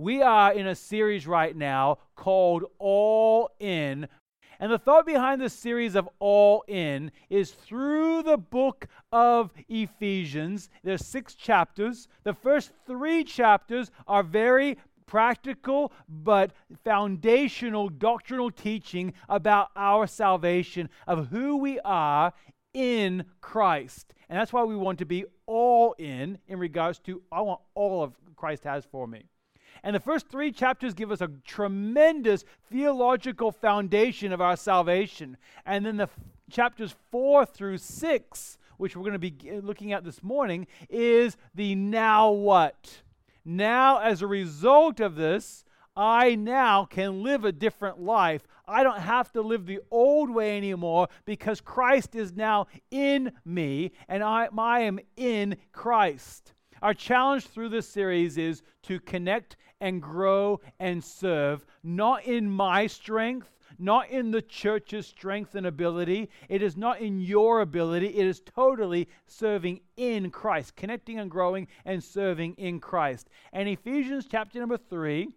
We are in a series right now called All In. And the thought behind this series of All In is through the book of Ephesians. There's six chapters. The first three chapters are very practical but foundational doctrinal teaching about our salvation, of who we are in Christ. And that's why we want to be all in in regards to I want all of Christ has for me. And the first three chapters give us a tremendous theological foundation of our salvation. And then the f- chapters four through six, which we're going to be looking at this morning, is the now what? Now, as a result of this, I now can live a different life. I don't have to live the old way anymore because Christ is now in me and I, I am in Christ. Our challenge through this series is to connect and grow and serve, not in my strength, not in the church's strength and ability. It is not in your ability. It is totally serving in Christ, connecting and growing and serving in Christ. And Ephesians chapter number three,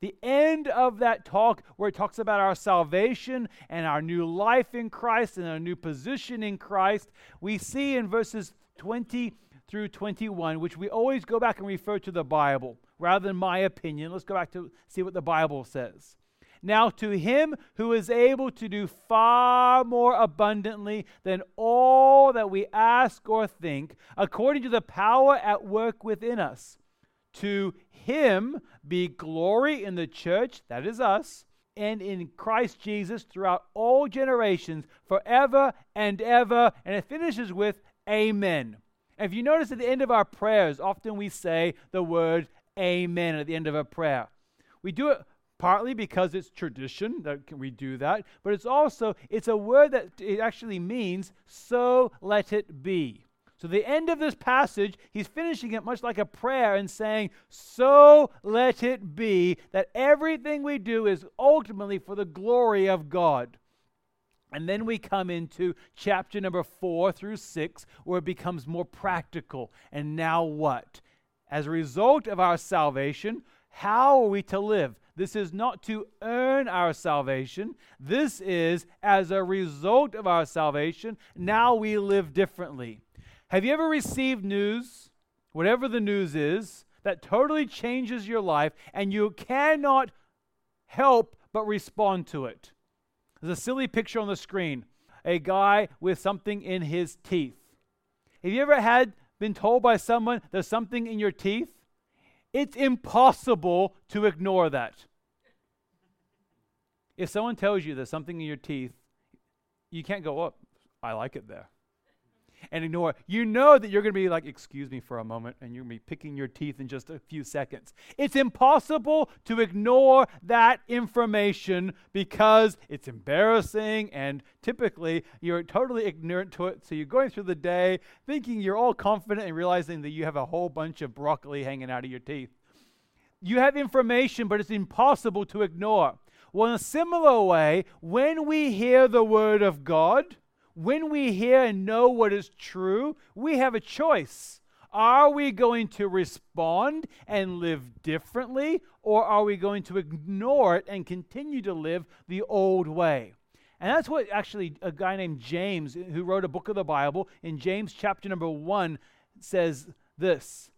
the end of that talk where it talks about our salvation and our new life in Christ and our new position in Christ, we see in verses 20 through 21, which we always go back and refer to the Bible rather than my opinion. Let's go back to see what the Bible says. Now, to him who is able to do far more abundantly than all that we ask or think, according to the power at work within us, to him be glory in the church, that is us, and in Christ Jesus throughout all generations, forever and ever. And it finishes with Amen. if you notice at the end of our prayers, often we say the word amen at the end of a prayer. We do it partly because it's tradition that we do that, but it's also it's a word that it actually means so let it be. So the end of this passage, he's finishing it much like a prayer and saying, "So let it be that everything we do is ultimately for the glory of God." And then we come into chapter number 4 through 6 where it becomes more practical. And now what? As a result of our salvation, how are we to live? This is not to earn our salvation. This is as a result of our salvation. Now we live differently. Have you ever received news, whatever the news is, that totally changes your life and you cannot help but respond to it? There's a silly picture on the screen a guy with something in his teeth. Have you ever had been told by someone there's something in your teeth, it's impossible to ignore that. If someone tells you there's something in your teeth, you can't go, up. Oh, I like it there and ignore. You know that you're going to be like, excuse me for a moment, and you're going to be picking your teeth in just a few seconds. It's impossible to ignore that information because it's embarrassing, and typically you're totally ignorant to it. So you're going through the day thinking you're all confident and realizing that you have a whole bunch of broccoli hanging out of your teeth. You have information, but it's impossible to ignore. Well, in a similar way, when we hear the word of God, when we hear and know what is true, we have a choice. Are we going to respond and live differently, or are we going to ignore it and continue to live the old way? And that's what actually a guy named James, who wrote a book of the Bible, in James chapter number one, says this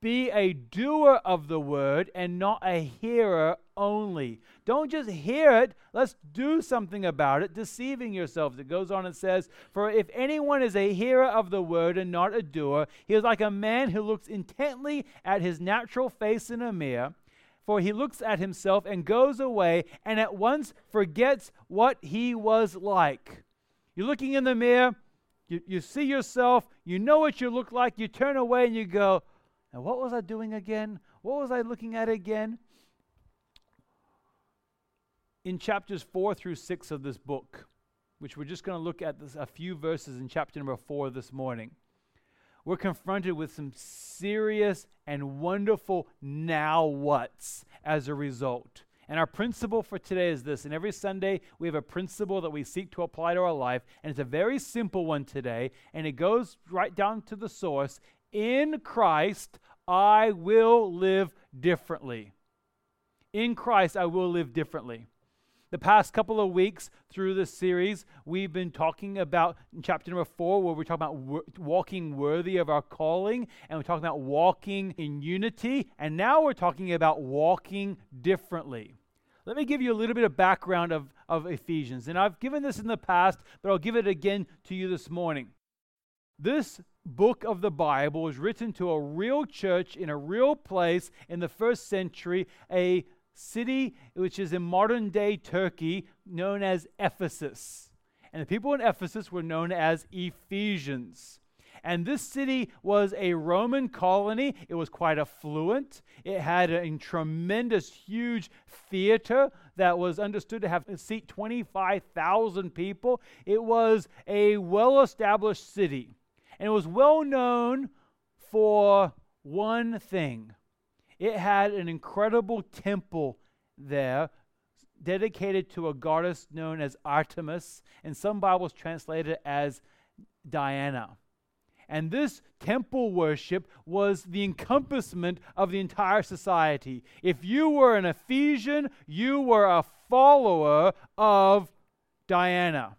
be a doer of the word and not a hearer only. Don't just hear it, let's do something about it, deceiving yourselves. It goes on and says, For if anyone is a hearer of the word and not a doer, he is like a man who looks intently at his natural face in a mirror. For he looks at himself and goes away and at once forgets what he was like. You're looking in the mirror, you, you see yourself, you know what you look like, you turn away and you go, now, what was I doing again? What was I looking at again? In chapters 4 through 6 of this book, which we're just going to look at this, a few verses in chapter number 4 this morning, we're confronted with some serious and wonderful now what's as a result. And our principle for today is this. And every Sunday, we have a principle that we seek to apply to our life. And it's a very simple one today. And it goes right down to the source in Christ, I will live differently. In Christ, I will live differently. The past couple of weeks through this series, we've been talking about chapter number four, where we're talking about walking worthy of our calling, and we're talking about walking in unity, and now we're talking about walking differently. Let me give you a little bit of background of, of Ephesians. And I've given this in the past, but I'll give it again to you this morning. This book of the Bible was written to a real church in a real place in the first century, a city which is in modern day Turkey known as Ephesus. And the people in Ephesus were known as Ephesians. And this city was a Roman colony. It was quite affluent. It had a tremendous, huge theater that was understood to have seat 25,000 people. It was a well established city. And it was well known for one thing it had an incredible temple there dedicated to a goddess known as Artemis, and some Bibles translate it as Diana. And this temple worship was the encompassment of the entire society. If you were an Ephesian, you were a follower of Diana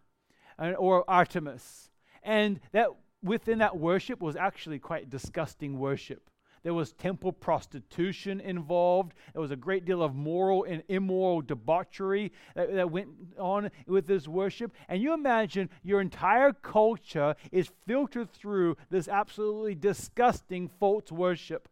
uh, or Artemis. And that within that worship was actually quite disgusting worship. There was temple prostitution involved. There was a great deal of moral and immoral debauchery that, that, went on with this worship. And you imagine your entire culture is filtered through this absolutely disgusting false worship.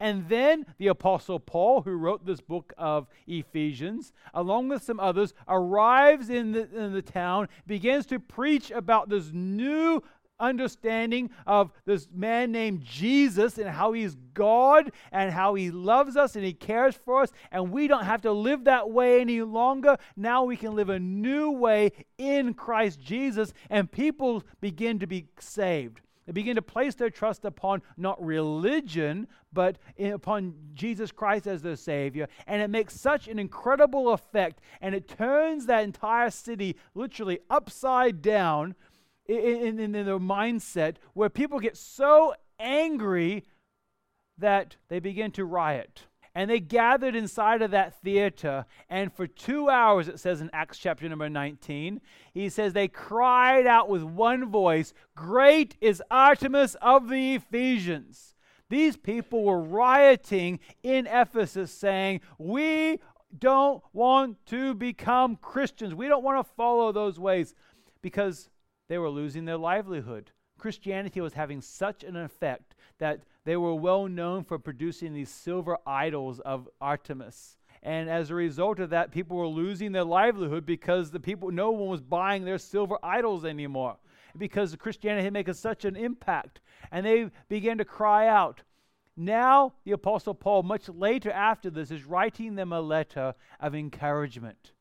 And then the Apostle Paul, who wrote this book of Ephesians, along with some others, arrives in the, in the town, begins to preach about this new understanding of this man named Jesus and how he's God and how he loves us and he cares for us. And we don't have to live that way any longer. Now we can live a new way in Christ Jesus, and people begin to be saved. They begin to place their trust upon not religion, but upon Jesus Christ as their Savior. And it makes such an incredible effect, and it turns that entire city literally upside down in, in, in their mindset where people get so angry that they begin to riot. And they gathered inside of that theater, and for two hours, it says in Acts chapter number 19, he says, they cried out with one voice, Great is Artemis of the Ephesians. These people were rioting in Ephesus, saying, We don't want to become Christians. We don't want to follow those ways because they were losing their livelihood. Christianity was having such an effect that they were well known for producing these silver idols of Artemis. And as a result of that, people were losing their livelihood because the people, no one was buying their silver idols anymore because Christianity had made such an impact. And they began to cry out. Now, the Apostle Paul, much later after this, is writing them a letter of encouragement.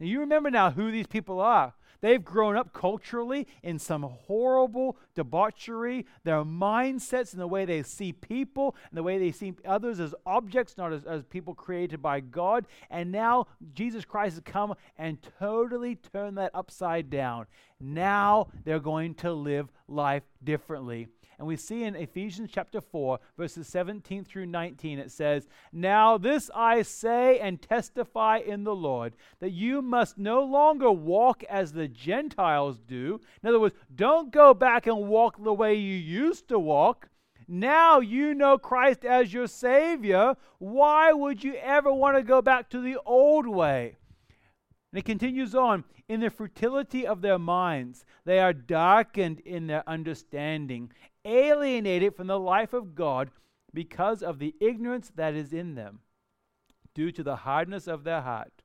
Now, you remember now who these people are. They've grown up culturally in some horrible debauchery. Their mindsets and the way they see people and the way they see others as objects, not as, as people created by God. And now Jesus Christ has come and totally turned that upside down. Now they're going to live life differently. And we see in Ephesians chapter 4, verses 17 through 19, it says, Now this I say and testify in the Lord, that you must no longer walk as the Gentiles do. In other words, don't go back and walk the way you used to walk. Now you know Christ as your Savior. Why would you ever want to go back to the old way? And it continues on In the fertility of their minds, they are darkened in their understanding, alienated from the life of God because of the ignorance that is in them, due to the hardness of their heart.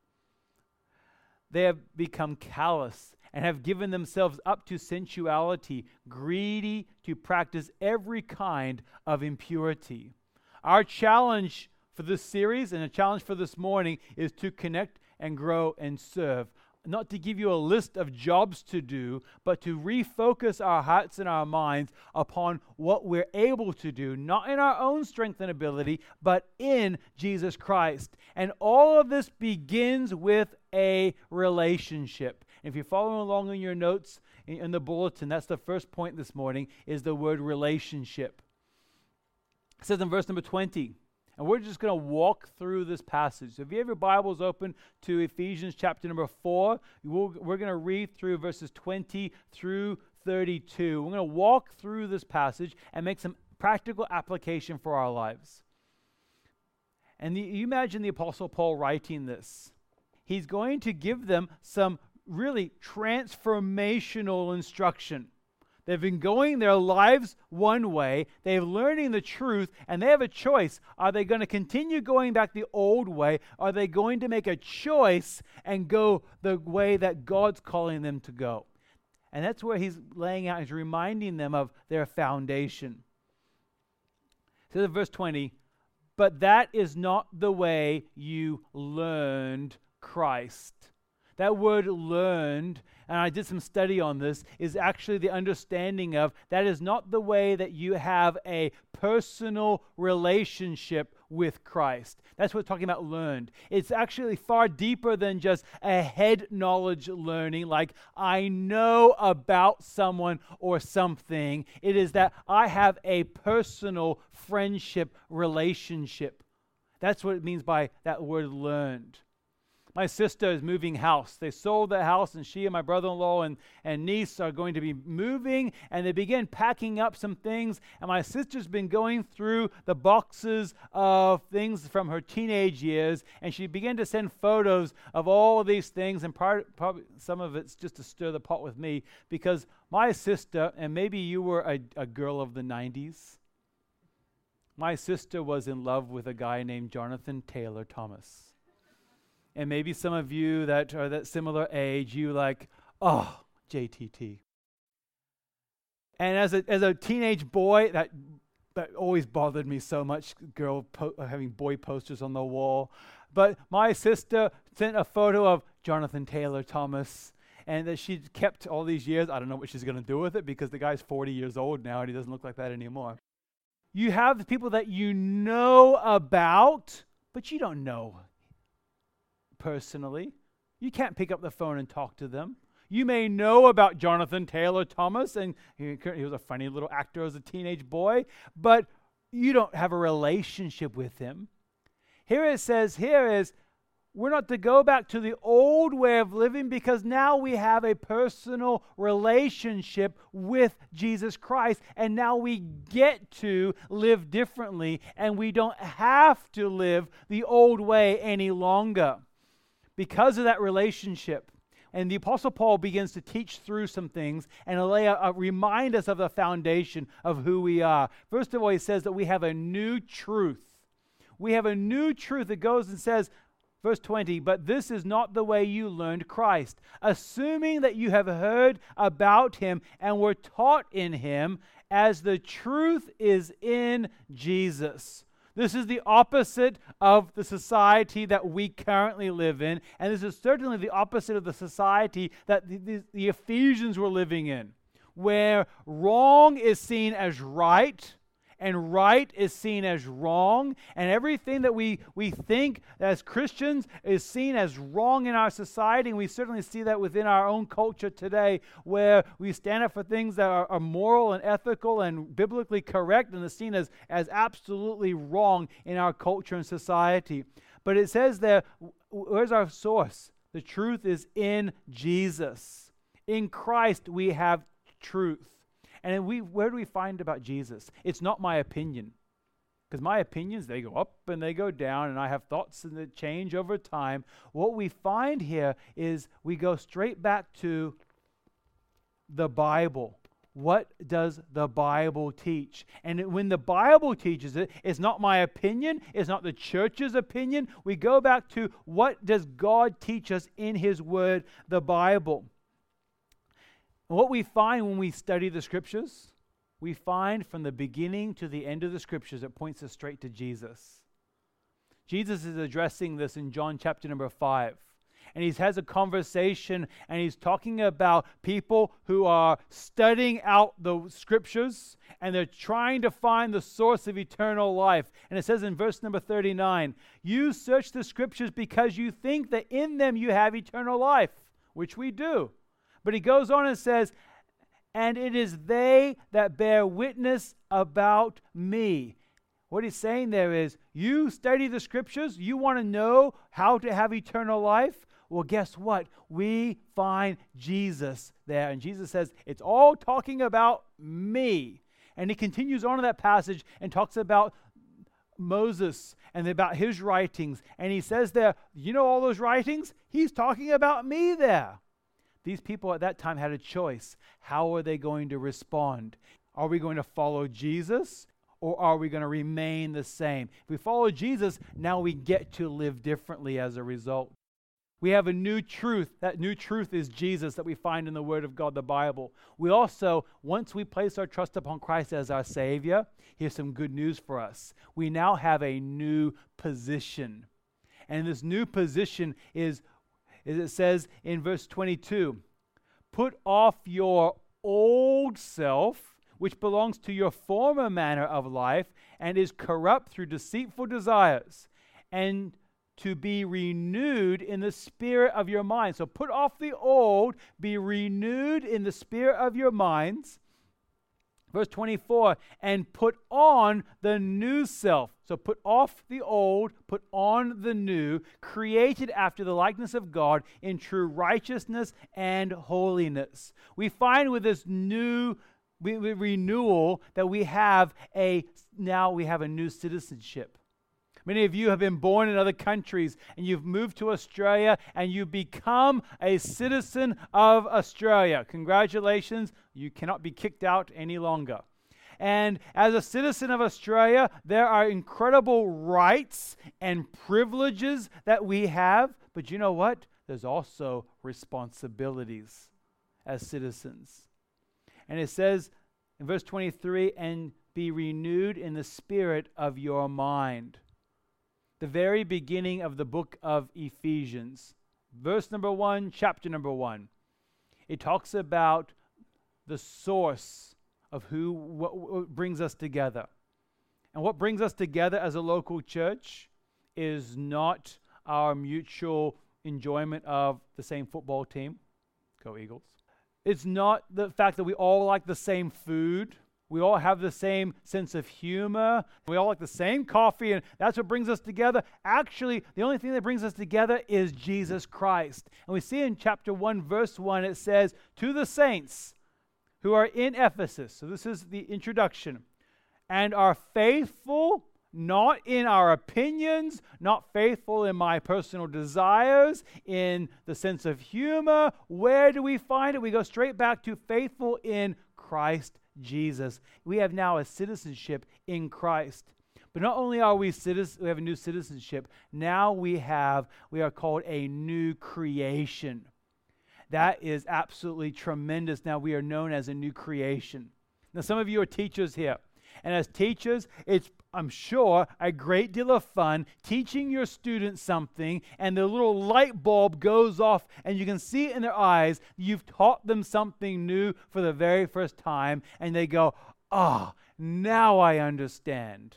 They have become callous and have given themselves up to sensuality, greedy to practice every kind of impurity. Our challenge for this series and a challenge for this morning is to connect and grow and serve. Not to give you a list of jobs to do, but to refocus our hearts and our minds upon what we're able to do, not in our own strength and ability, but in Jesus Christ. And all of this begins with a relationship. If you're following along in your notes in the bulletin, that's the first point this morning is the word relationship. It says in verse number 20, and we're just going to walk through this passage. So if you have your Bibles open to Ephesians chapter number 4, we're going to read through verses 20 through 32. We're going to walk through this passage and make some practical application for our lives. And the, you imagine the Apostle Paul writing this. He's going to give them some really transformational instruction. They've been going their lives one way, they're learning the truth, and they have a choice. Are they going to continue going back the old way? Are they going to make a choice and go the way that God's calling them to go? And that's where he's laying out, he's reminding them of their foundation. So, verse 20, but that is not the way you learned Christ. That word learned, and I did some study on this, is actually the understanding of that is not the way that you have a personal relationship with Christ. That's what we're talking about learned. It's actually far deeper than just a head knowledge learning, like I know about someone or something. It is that I have a personal friendship relationship. That's what it means by that word learned my sister is moving house. They sold the house, and she and my brother in law and, and niece are going to be moving, and they begin packing up some things. And my sister's been going through the boxes of things from her teenage years, and she began to send photos of all of these things, and part, probably some of it's just to stir the pot with me, because my sister, and maybe you were a, a girl of the 90s, my sister was in love with a guy named Jonathan Taylor Thomas and maybe some of you that are that similar age, you like, oh, JTT. And as a, as a teenage boy, that, that always bothered me so much, girl po- uh, having boy posters on the wall. But my sister sent a photo of Jonathan Taylor Thomas and that she kept all these years. I don't know what she's going to do with it because the guy's 40 years old now and he doesn't look like that anymore. You have people that you know about, but you don't know personally. You can't pick up the phone and talk to them. You may know about Jonathan Taylor Thomas, and he, was a funny little actor as a teenage boy, but you don't have a relationship with him. Here it says, here is, we're not to go back to the old way of living because now we have a personal relationship with Jesus Christ, and now we get to live differently, and we don't have to live the old way any longer because of that relationship. And the Apostle Paul begins to teach through some things and lay a, a, remind us of the foundation of who we are. First of all, he says that we have a new truth. We have a new truth that goes and says, verse 20, but this is not the way you learned Christ, assuming that you have heard about him and were taught in him, as the truth is in Jesus. This is the opposite of the society that we currently live in. And this is certainly the opposite of the society that the, the, the Ephesians were living in, where wrong is seen as right and right is seen as wrong, and everything that we, we think as Christians is seen as wrong in our society. And we certainly see that within our own culture today, where we stand up for things that are, are moral and ethical and biblically correct and is seen as, as absolutely wrong in our culture and society. But it says there, where's our source? The truth is in Jesus. In Christ, we have truth. And we, where do we find about Jesus? It's not my opinion. Because my opinions, they go up and they go down, and I have thoughts and they change over time. What we find here is we go straight back to the Bible. What does the Bible teach? And when the Bible teaches it, it's not my opinion, it's not the church's opinion. We go back to what does God teach us in His Word, the Bible. And what we find when we study the scriptures, we find from the beginning to the end of the scriptures, it points us straight to Jesus. Jesus is addressing this in John chapter number 5. And he has a conversation and he's talking about people who are studying out the scriptures and they're trying to find the source of eternal life. And it says in verse number 39 You search the scriptures because you think that in them you have eternal life, which we do. But he goes on and says, And it is they that bear witness about me. What he's saying there is you study the scriptures, you want to know how to have eternal life. Well, guess what? We find Jesus there. And Jesus says, It's all talking about me. And he continues on in that passage and talks about Moses and about his writings. And he says there, You know all those writings? He's talking about me there. These people at that time had a choice. How are they going to respond? Are we going to follow Jesus or are we going to remain the same? If we follow Jesus, now we get to live differently as a result. We have a new truth. That new truth is Jesus that we find in the Word of God, the Bible. We also, once we place our trust upon Christ as our Savior, here's some good news for us. We now have a new position. And this new position is, as it says in verse 22 put off your old self, which belongs to your former manner of life and is corrupt through deceitful desires, and to be renewed in the spirit of your mind. So put off the old, be renewed in the spirit of your minds. Verse 24, and put on the new self. So put off the old, put on the new, created after the likeness of God in true righteousness and holiness. We find with this new renewal that we have a now we have a new citizenship. Many of you have been born in other countries and you've moved to Australia and you become a citizen of Australia. Congratulations, you cannot be kicked out any longer. And as a citizen of Australia, there are incredible rights and privileges that we have. But you know what? There's also responsibilities as citizens. And it says in verse 23 and be renewed in the spirit of your mind the very beginning of the book of Ephesians, verse number one, chapter number one. It talks about the source of who what, what brings us together. And what brings us together as a local church is not our mutual enjoyment of the same football team. Go Eagles. It's not the fact that we all like the same food we all have the same sense of humor. We all like the same coffee, and that's what brings us together. Actually, the only thing that brings us together is Jesus Christ. And we see in chapter 1, verse 1, it says, To the saints who are in Ephesus, so this is the introduction, and are faithful not in our opinions, not faithful in my personal desires, in the sense of humor. Where do we find it? We go straight back to faithful in Christ Jesus. We have now a citizenship in Christ. But not only are we citizens, we have a new citizenship, now we have, we are called a new creation. That is absolutely tremendous. Now we are known as a new creation. Now, some of you are teachers here. And as teachers, it's I'm sure, a great deal of fun teaching your students something, and the little light bulb goes off, and you can see it in their eyes. You've taught them something new for the very first time, and they go, Ah, oh, now I understand.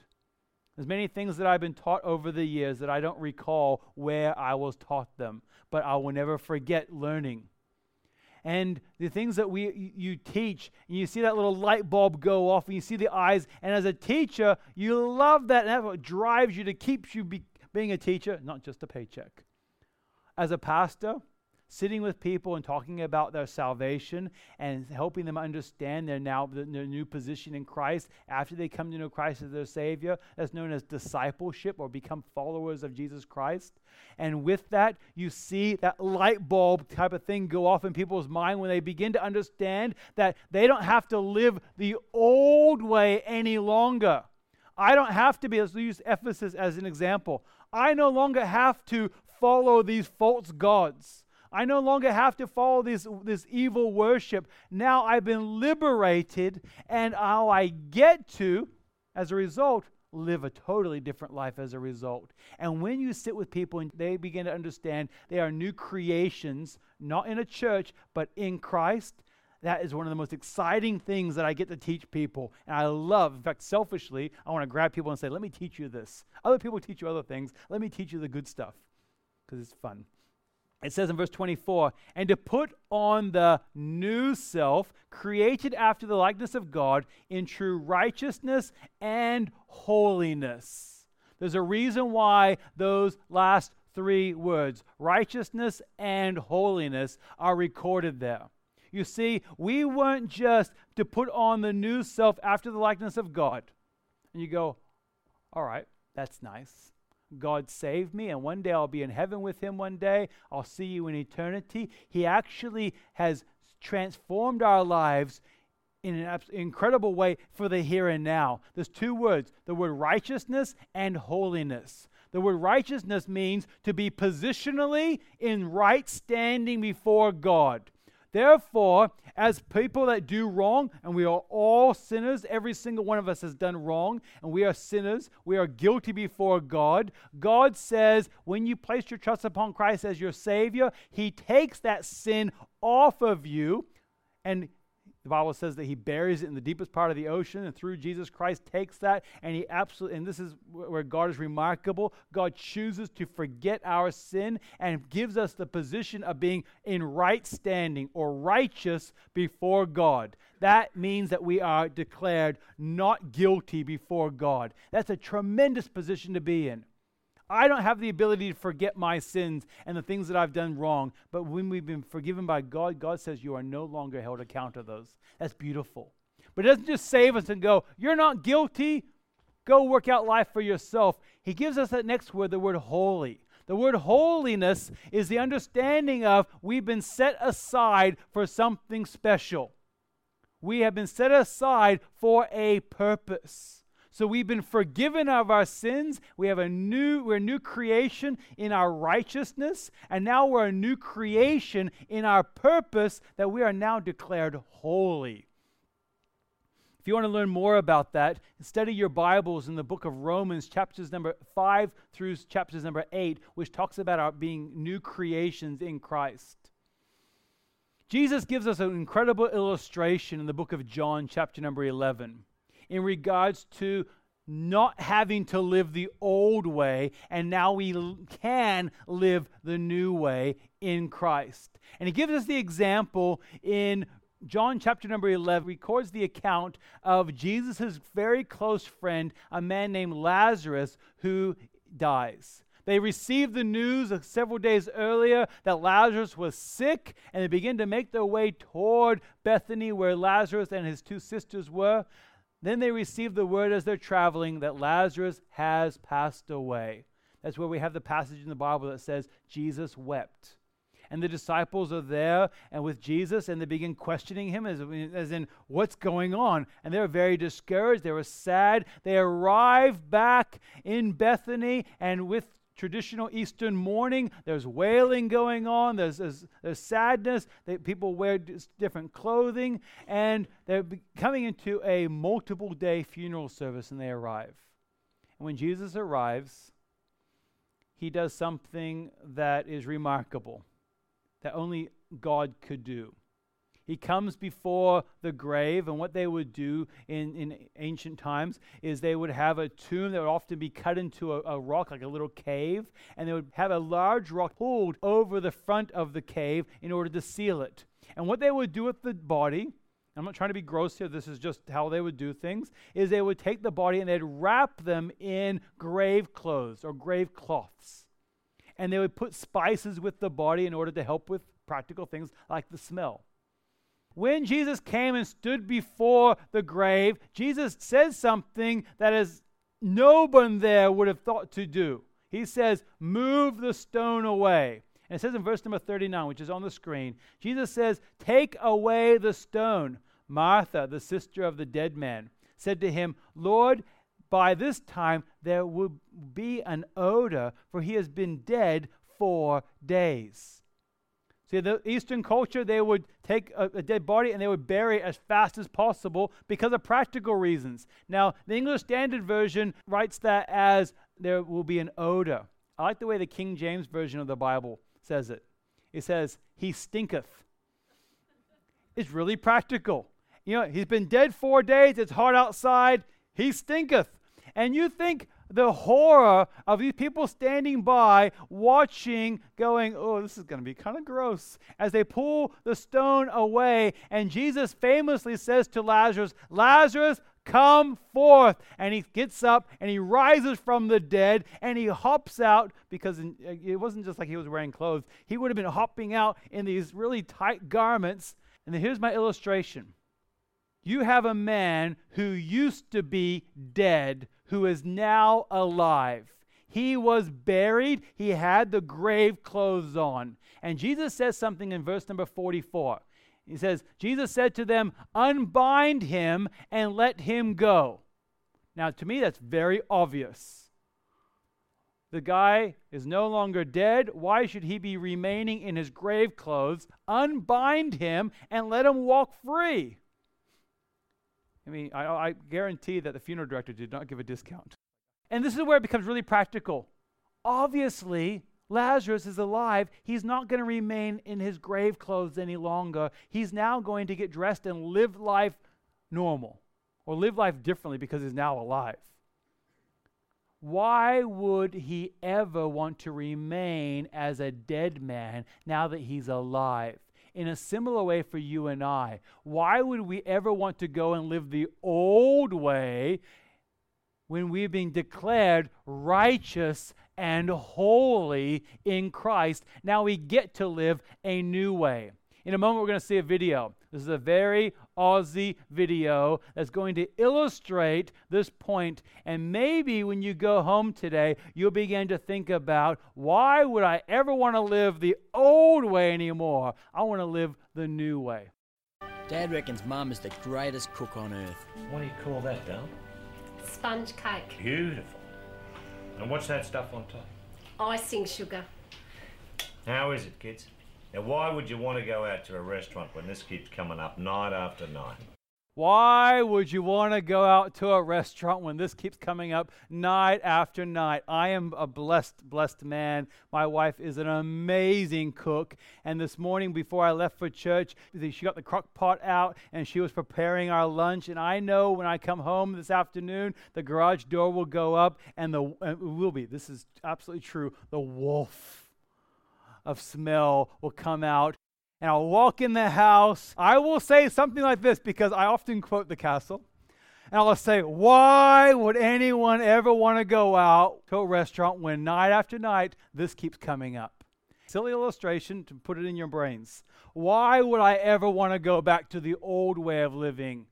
There's many things that I've been taught over the years that I don't recall where I was taught them, but I will never forget learning and the things that we you teach and you see that little light bulb go off and you see the eyes and as a teacher you love that and that's what drives you to keep you be, being a teacher not just a paycheck. As a pastor sitting with people and talking about their salvation and helping them understand their now their new position in Christ after they come to know Christ as their Savior. That's known as discipleship or become followers of Jesus Christ. And with that, you see that light bulb type of thing go off in people's mind when they begin to understand that they don't have to live the old way any longer. I don't have to be, let's use Ephesus as an example. I no longer have to follow these false gods. I no longer have to follow this, this evil worship. Now I've been liberated, and how I get to, as a result, live a totally different life as a result. And when you sit with people and they begin to understand they are new creations, not in a church, but in Christ, that is one of the most exciting things that I get to teach people. And I love, in fact, selfishly, I want to grab people and say, let me teach you this. Other people teach you other things. Let me teach you the good stuff because it's fun. It says in verse 24, and to put on the new self, created after the likeness of God in true righteousness and holiness. There's a reason why those last three words, righteousness and holiness, are recorded there. You see, we weren't just to put on the new self after the likeness of God. And you go, all right, that's nice. God saved me, and one day I'll be in heaven with Him one day. I'll see you in eternity. He actually has transformed our lives in an incredible way for the here and now. There's two words the word righteousness and holiness. The word righteousness means to be positionally in right standing before God. Therefore, as people that do wrong, and we are all sinners, every single one of us has done wrong, and we are sinners, we are guilty before God. God says, when you place your trust upon Christ as your Savior, He takes that sin off of you and the Bible says that he buries it in the deepest part of the ocean, and through Jesus Christ takes that, and he absolutely, and this is where God is remarkable. God chooses to forget our sin and gives us the position of being in right standing or righteous before God. That means that we are declared not guilty before God. That's a tremendous position to be in. I don't have the ability to forget my sins and the things that I've done wrong. But when we've been forgiven by God, God says you are no longer held account of those. That's beautiful. But it doesn't just save us and go, you're not guilty. Go work out life for yourself. He gives us that next word, the word holy. The word holiness is the understanding of we've been set aside for something special. We have been set aside for a purpose. So we've been forgiven of our sins. We have a new, we're a new creation in our righteousness. And now we're a new creation in our purpose that we are now declared holy. If you want to learn more about that, study your Bibles in the book of Romans, chapters number 5 through chapters number 8, which talks about our being new creations in Christ. Jesus gives us an incredible illustration in the book of John, chapter number 11 in regards to not having to live the old way, and now we can live the new way in Christ. And he gives us the example in John chapter number 11 records the account of Jesus' very close friend, a man named Lazarus, who dies. They received the news several days earlier that Lazarus was sick, and they begin to make their way toward Bethany, where Lazarus and his two sisters were. Then they receive the word as they're traveling that Lazarus has passed away. That's where we have the passage in the Bible that says Jesus wept. And the disciples are there and with Jesus, and they begin questioning him as, as in, what's going on? And they're very discouraged. They were sad. They arrive back in Bethany, and with traditional Eastern mourning. There's wailing going on. There's, there's, there's sadness. They, people wear different clothing. And they're coming into a multiple day funeral service and they arrive. And when Jesus arrives, he does something that is remarkable, that only God could do. He comes before the grave, and what they would do in, in ancient times is they would have a tomb that would often be cut into a, a rock, like a little cave, and they would have a large rock pulled over the front of the cave in order to seal it. And what they would do with the body, I'm not trying to be gross here, this is just how they would do things, is they would take the body and they'd wrap them in grave clothes or grave cloths. And they would put spices with the body in order to help with practical things like the smell. When Jesus came and stood before the grave, Jesus says something that is no one there would have thought to do. He says, Move the stone away. And it says in verse number 39, which is on the screen, Jesus says, Take away the stone. Martha, the sister of the dead man, said to him, Lord, by this time there will be an odor, for he has been dead four days. See, the Eastern culture, they would take a, a, dead body and they would bury it as fast as possible because of practical reasons. Now, the English Standard Version writes that as there will be an odor. I like the way the King James Version of the Bible says it. It says, He stinketh. It's really practical. You know, he's been dead four days, it's hot outside, he stinketh. And you think, the horror of these people standing by, watching, going, Oh, this is going to be kind of gross, as they pull the stone away. And Jesus famously says to Lazarus, Lazarus, come forth. And he gets up and he rises from the dead and he hops out because uh, it wasn't just like he was wearing clothes, he would have been hopping out in these really tight garments. And here's my illustration you have a man who used to be dead who is now alive. He was buried, he had the grave clothes on. And Jesus says something in verse number 44. He says, Jesus said to them, Unbind him and let him go. Now, to me, that's very obvious. The guy is no longer dead. Why should he be remaining in his grave clothes? Unbind him and let him walk free. I mean, I, I guarantee that the funeral director did not give a discount. And this is where it becomes really practical. Obviously, Lazarus is alive. He's not going to remain in his grave clothes any longer. He's now going to get dressed and live life normal or live life differently because he's now alive. Why would he ever want to remain as a dead man now that he's alive? In a similar way for you and I. Why would we ever want to go and live the old way when we've been declared righteous and holy in Christ? Now we get to live a new way. In a moment, we're going to see a video. This is a very Aussie video that's going to illustrate this point. And maybe when you go home today, you'll begin to think about why would I ever want to live the old way anymore? I want to live the new way. Dad reckons Mum is the greatest cook on earth. What do you call that, Dal? Sponge cake. Beautiful. And what's that stuff on top? Icing sugar. How is it, kids? Now, why would you want to go out to a restaurant when this keeps coming up night after night? Why would you want to go out to a restaurant when this keeps coming up night after night? I am a blessed, blessed man. My wife is an amazing cook. And this morning, before I left for church, she got the crock pot out and she was preparing our lunch. And I know when I come home this afternoon, the garage door will go up and the it will be, this is absolutely true, the wolf of smell will come out. And I'll walk in the house. I will say something like this because I often quote the castle. And I'll say, Why would anyone ever want to go out to a restaurant when night after night this keeps coming up? Silly illustration to put it in your brains. Why would I ever want to go back to the old way of living?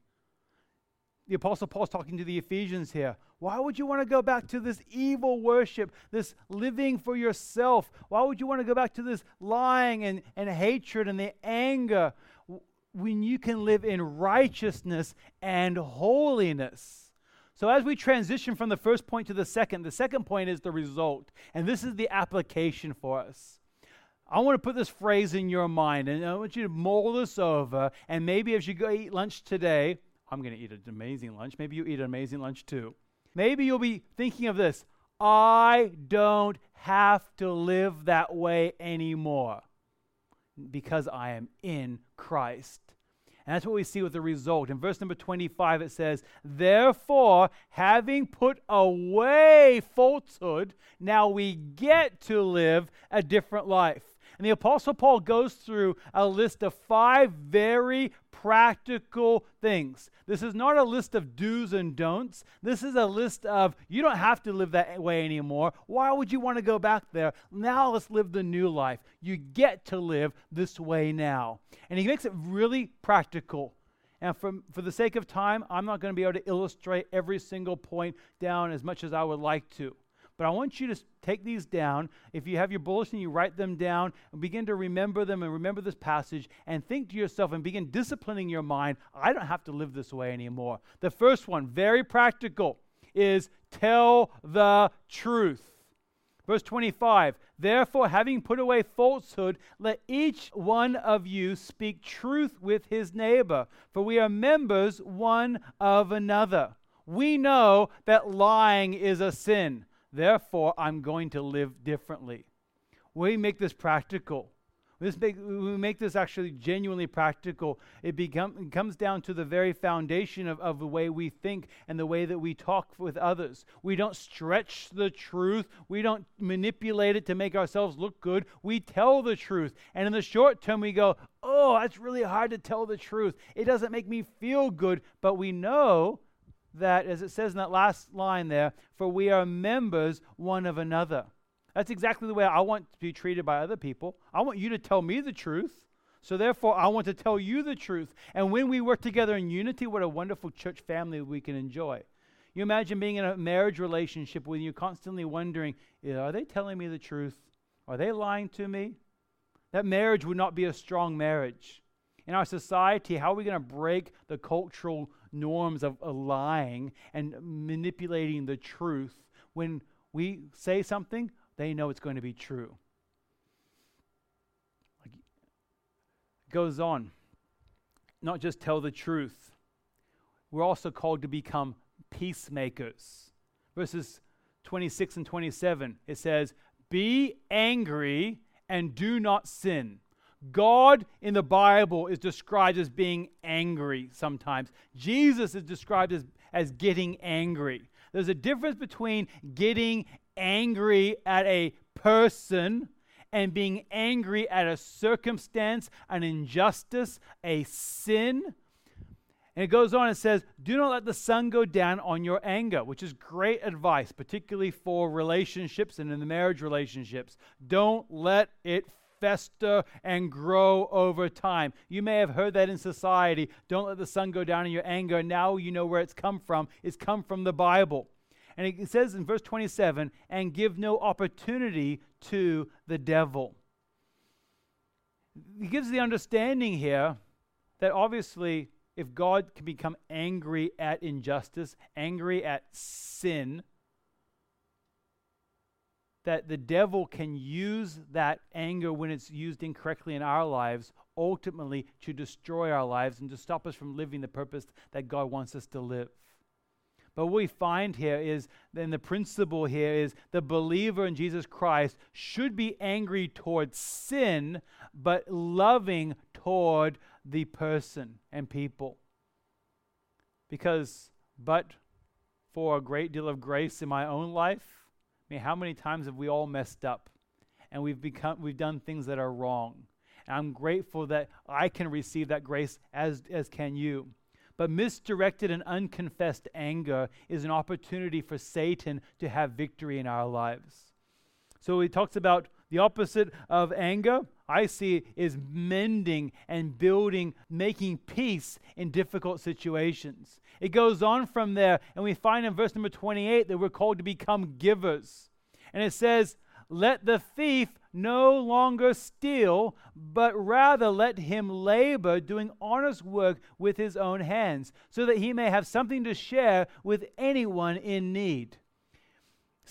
The Apostle Paul's talking to the Ephesians here. Why would you want to go back to this evil worship, this living for yourself? Why would you want to go back to this lying and, and hatred and the anger when you can live in righteousness and holiness? So, as we transition from the first point to the second, the second point is the result. And this is the application for us. I want to put this phrase in your mind, and I want you to mull this over. And maybe as you go eat lunch today, I'm going to eat an amazing lunch. Maybe you eat an amazing lunch too. Maybe you'll be thinking of this I don't have to live that way anymore because I am in Christ. And that's what we see with the result. In verse number 25, it says, Therefore, having put away falsehood, now we get to live a different life. And the Apostle Paul goes through a list of five very practical things. This is not a list of do's and don'ts. This is a list of you don't have to live that way anymore. Why would you want to go back there? Now let's live the new life. You get to live this way now. And he makes it really practical. And for, for the sake of time, I'm not going to be able to illustrate every single point down as much as I would like to. But I want you to take these down. If you have your bulletin, you write them down and begin to remember them and remember this passage and think to yourself and begin disciplining your mind. I don't have to live this way anymore. The first one, very practical, is tell the truth. Verse 25, therefore, having put away falsehood, let each one of you speak truth with his neighbor, for we are members one of another. We know that lying is a sin. Therefore, I'm going to live differently. We make this practical. This make, we make this actually genuinely practical. It, become, it comes down to the very foundation of, of the way we think and the way that we talk with others. We don't stretch the truth, we don't manipulate it to make ourselves look good. We tell the truth. And in the short term, we go, oh, that's really hard to tell the truth. It doesn't make me feel good. But we know that, as it says in that last line there, for we are members one of another. That's exactly the way I want to be treated by other people. I want you to tell me the truth. So therefore, I want to tell you the truth. And when we work together in unity, what a wonderful church family we can enjoy. You imagine being in a marriage relationship when you're constantly wondering, are they telling me the truth? Are they lying to me? That marriage would not be a strong marriage. In our society, how are we going to break the cultural norms of, lying and manipulating the truth when we say something, they know it's going to be true. Like, it goes on. Not just tell the truth, we're also called to become peacemakers. Verses 26 and 27, it says, Be angry and do not sin. God in the Bible is described as being angry sometimes. Jesus is described as, as getting angry. There's a difference between getting angry at a person and being angry at a circumstance, an injustice, a sin. And it goes on and says, Do not let the sun go down on your anger, which is great advice, particularly for relationships and in the marriage relationships. Don't let it fester uh, and grow over time. You may have heard that in society. Don't let the sun go down in your anger. Now you know where it's come from. It's come from the Bible. And it says in verse 27 and give no opportunity to the devil. He gives the understanding here that obviously, if God can become angry at injustice, angry at sin, that the devil can use that anger when it's used incorrectly in our lives ultimately to destroy our lives and to stop us from living the purpose that God wants us to live. But what we find here is, then the principle here is the believer in Jesus Christ should be angry towards sin, but loving toward the person and people. Because, but for a great deal of grace in my own life, I mean, how many times have we all messed up and we've become we've done things that are wrong? And I'm grateful that I can receive that grace as as can you. But misdirected and unconfessed anger is an opportunity for Satan to have victory in our lives. So he talks about the opposite of anger, I see, is mending and building, making peace in difficult situations. It goes on from there, and we find in verse number 28 that we're called to become givers. And it says, Let the thief no longer steal, but rather let him labor, doing honest work with his own hands, so that he may have something to share with anyone in need.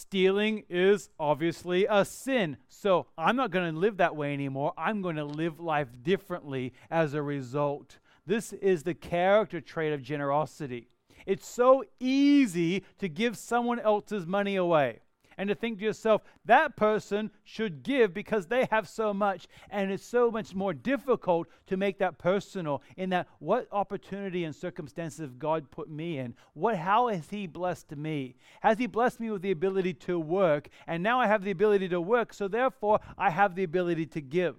Stealing is obviously a sin. So I'm not going to live that way anymore. I'm going to live life differently as a result. This is the character trait of generosity. It's so easy to give someone else's money away and to think to yourself, that person should give because they have so much. And it's so much more difficult to make that personal in that what opportunity and circumstances have God put me in? What how has He blessed me? Has He blessed me with the ability to work? And now I have the ability to work, so therefore I have the ability to give.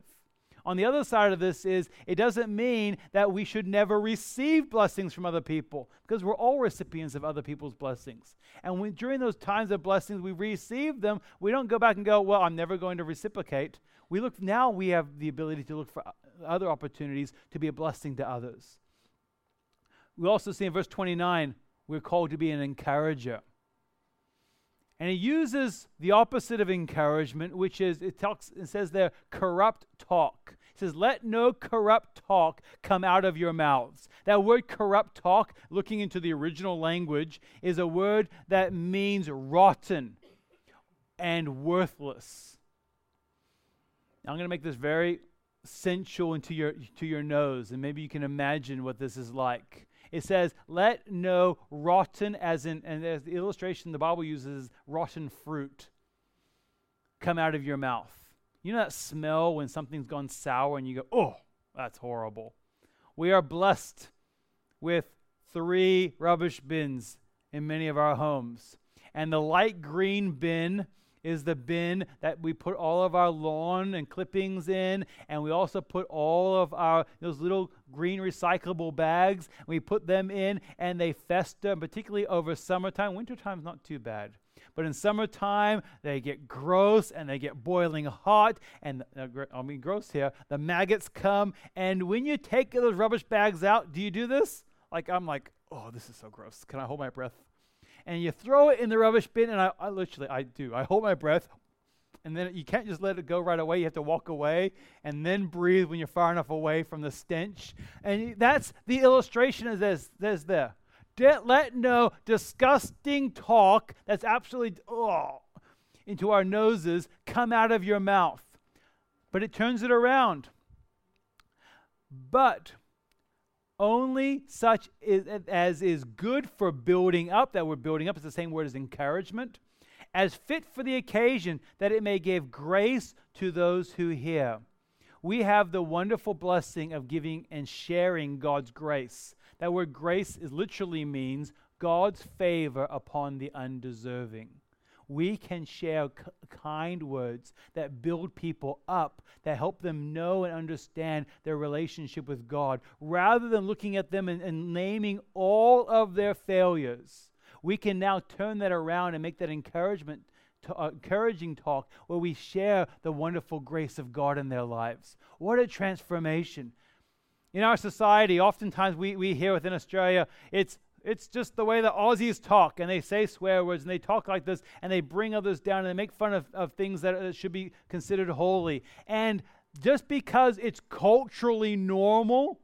On the other side of this is it doesn't mean that we should never receive blessings from other people because we're all recipients of other people's blessings. And when, during those times of blessings we receive them, we don't go back and go, "Well, I'm never going to reciprocate." We look now we have the ability to look for other opportunities to be a blessing to others. We also see in verse 29 we're called to be an encourager. And he uses the opposite of encouragement, which is, it, talks, it says there, corrupt talk. He says, Let no corrupt talk come out of your mouths. That word corrupt talk, looking into the original language, is a word that means rotten and worthless. Now, I'm going to make this very sensual into your, to your nose, and maybe you can imagine what this is like. It says, let no rotten, as in, and as the illustration the Bible uses, rotten fruit come out of your mouth. You know that smell when something's gone sour and you go, oh, that's horrible. We are blessed with three rubbish bins in many of our homes. And the light green bin is the bin that we put all of our lawn and clippings in and we also put all of our those little green recyclable bags we put them in and they fester particularly over summertime. Wintertime's not too bad but in summertime they get gross and they get boiling hot and uh, i mean gross here the maggots come and when you take those rubbish bags out do you do this? Like i'm like oh this is so gross. Can i hold my breath and you throw it in the rubbish bin. And I, I literally, I do. I hold my breath, and then you can't just let it go right away. You have to walk away and then breathe when you're far enough away from the stench. And that's the illustration of this. there's there. Let no disgusting talk that's absolutely oh, into our noses come out of your mouth. But it turns it around. But only such is, as is good for building up, that we're building up is the same word as encouragement, as fit for the occasion, that it may give grace to those who hear. We have the wonderful blessing of giving and sharing God's grace. That word grace is literally means God's favor upon the undeserving we can share kind words that build people up, that help them know and understand their relationship with God, rather than looking at them and, and naming all of their failures. We can now turn that around and make that encouragement to, uh, encouraging talk where we share the wonderful grace of God in their lives. What a transformation. In our society, oftentimes we, we hear within Australia, it's it's just the way the Aussies talk, and they say swear words, and they talk like this, and they bring others down, and they make fun of, of things that uh, should be considered holy. And just because it's culturally normal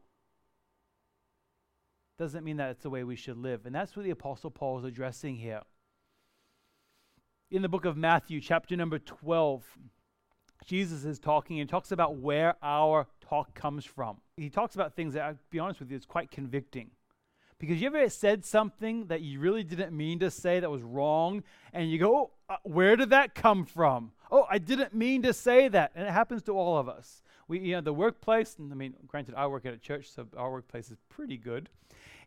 doesn't mean that it's the way we should live. And that's what the Apostle Paul is addressing here. In the book of Matthew, chapter number 12, Jesus is talking and talks about where our talk comes from. He talks about things that, I'll be honest with you, is quite convicting. Because you ever said something that you really didn't mean to say that was wrong, and you go, oh, uh, where did that come from? Oh, I didn't mean to say that. And it happens to all of us. We, you know, the workplace, I mean, granted, I work at a church, so our workplace is pretty good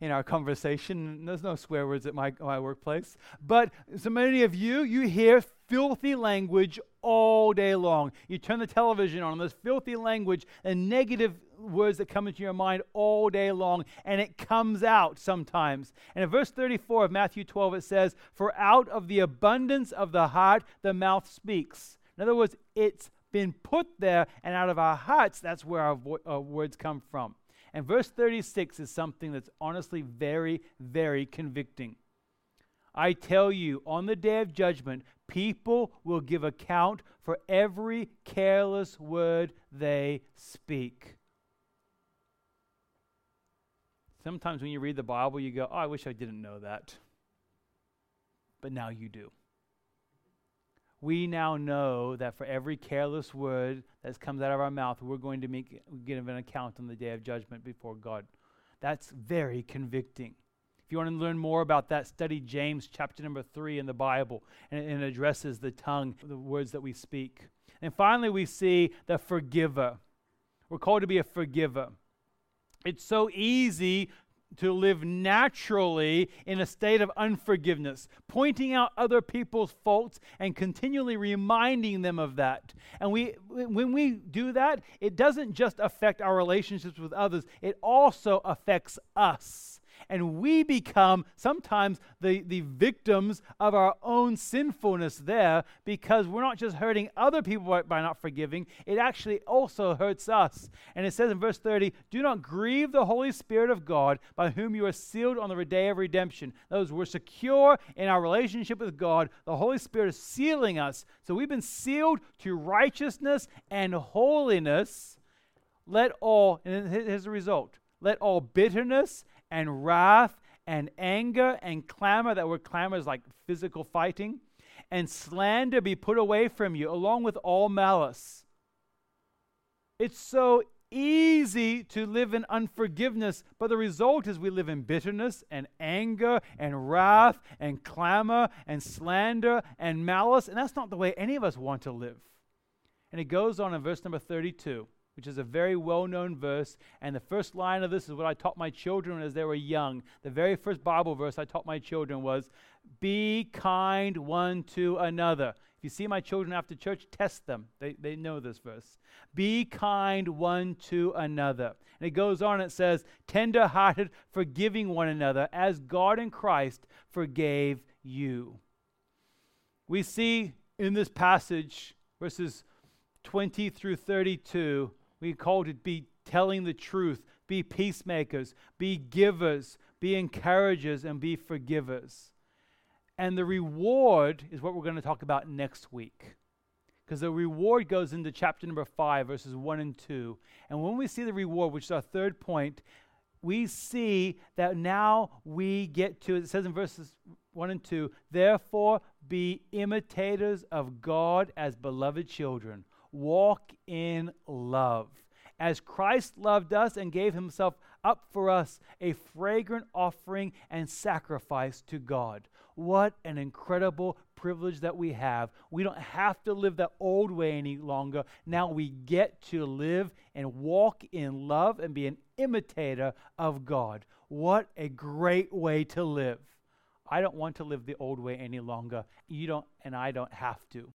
in our conversation. There's no swear words at my, my workplace. But so many of you, you hear filthy language all day long. You turn the television on, and there's filthy language and negative words that come into your mind all day long, and it comes out sometimes. And in verse 34 of Matthew 12, it says, For out of the abundance of the heart, the mouth speaks. In other words, it's been put there, and out of our hearts, that's where our, vo- our words come from. And verse 36 is something that's honestly very, very convicting. I tell you, on the day of judgment, people will give account for every careless word they speak. Sometimes when you read the Bible, you go, Oh, I wish I didn't know that. But now you do. We now know that for every careless word that comes out of our mouth, we're going to make, give an account on the day of judgment before God. That's very convicting. If you want to learn more about that, study James chapter number three in the Bible, and it addresses the tongue, the words that we speak. And finally, we see the forgiver. We're called to be a forgiver. It's so easy to live naturally in a state of unforgiveness, pointing out other people's faults and continually reminding them of that. And we when we do that, it doesn't just affect our relationships with others, it also affects us and we become sometimes the, the victims of our own sinfulness there because we're not just hurting other people by not forgiving, it actually also hurts us. And it says in verse 30 Do not grieve the Holy Spirit of God by whom you are sealed on the day of redemption. Those we're secure in our relationship with God. The Holy Spirit is sealing us. So we've been sealed to righteousness and holiness. Let all, and here's the result let all bitterness and wrath and anger and clamor. That word clamor is like physical fighting. And slander be put away from you, along with all malice. It's so easy to live in unforgiveness, but the result is we live in bitterness and anger and wrath and clamor and slander and malice, and that's not the way any of us want to live. And it goes on in verse number 32, which is a very well known verse. And the first line of this is what I taught my children as they were young. The very first Bible verse I taught my children was, Be kind one to another. If you see my children after church, test them. They, they know this verse. Be kind one to another. And it goes on, it says, tender hearted, forgiving one another, as God in Christ forgave you. We see in this passage, verses 20 through 32, we called it be telling the truth, be peacemakers, be givers, be encouragers, and be forgivers. And the reward is what we're going to talk about next week. Because the reward goes into chapter number 5, verses 1 and 2. And when we see the reward, which is our third point, we see that now we get to, it says in verses 1 and 2, therefore be imitators of God as beloved children. Walk in love. As Christ loved us and gave himself up for us, a fragrant offering and sacrifice to God. What an incredible privilege that we have. We don't have to live the old way any longer. Now we get to live and walk in love and be an imitator of God. What a great way to live. I don't want to live the old way any longer. You don't, and I don't have to.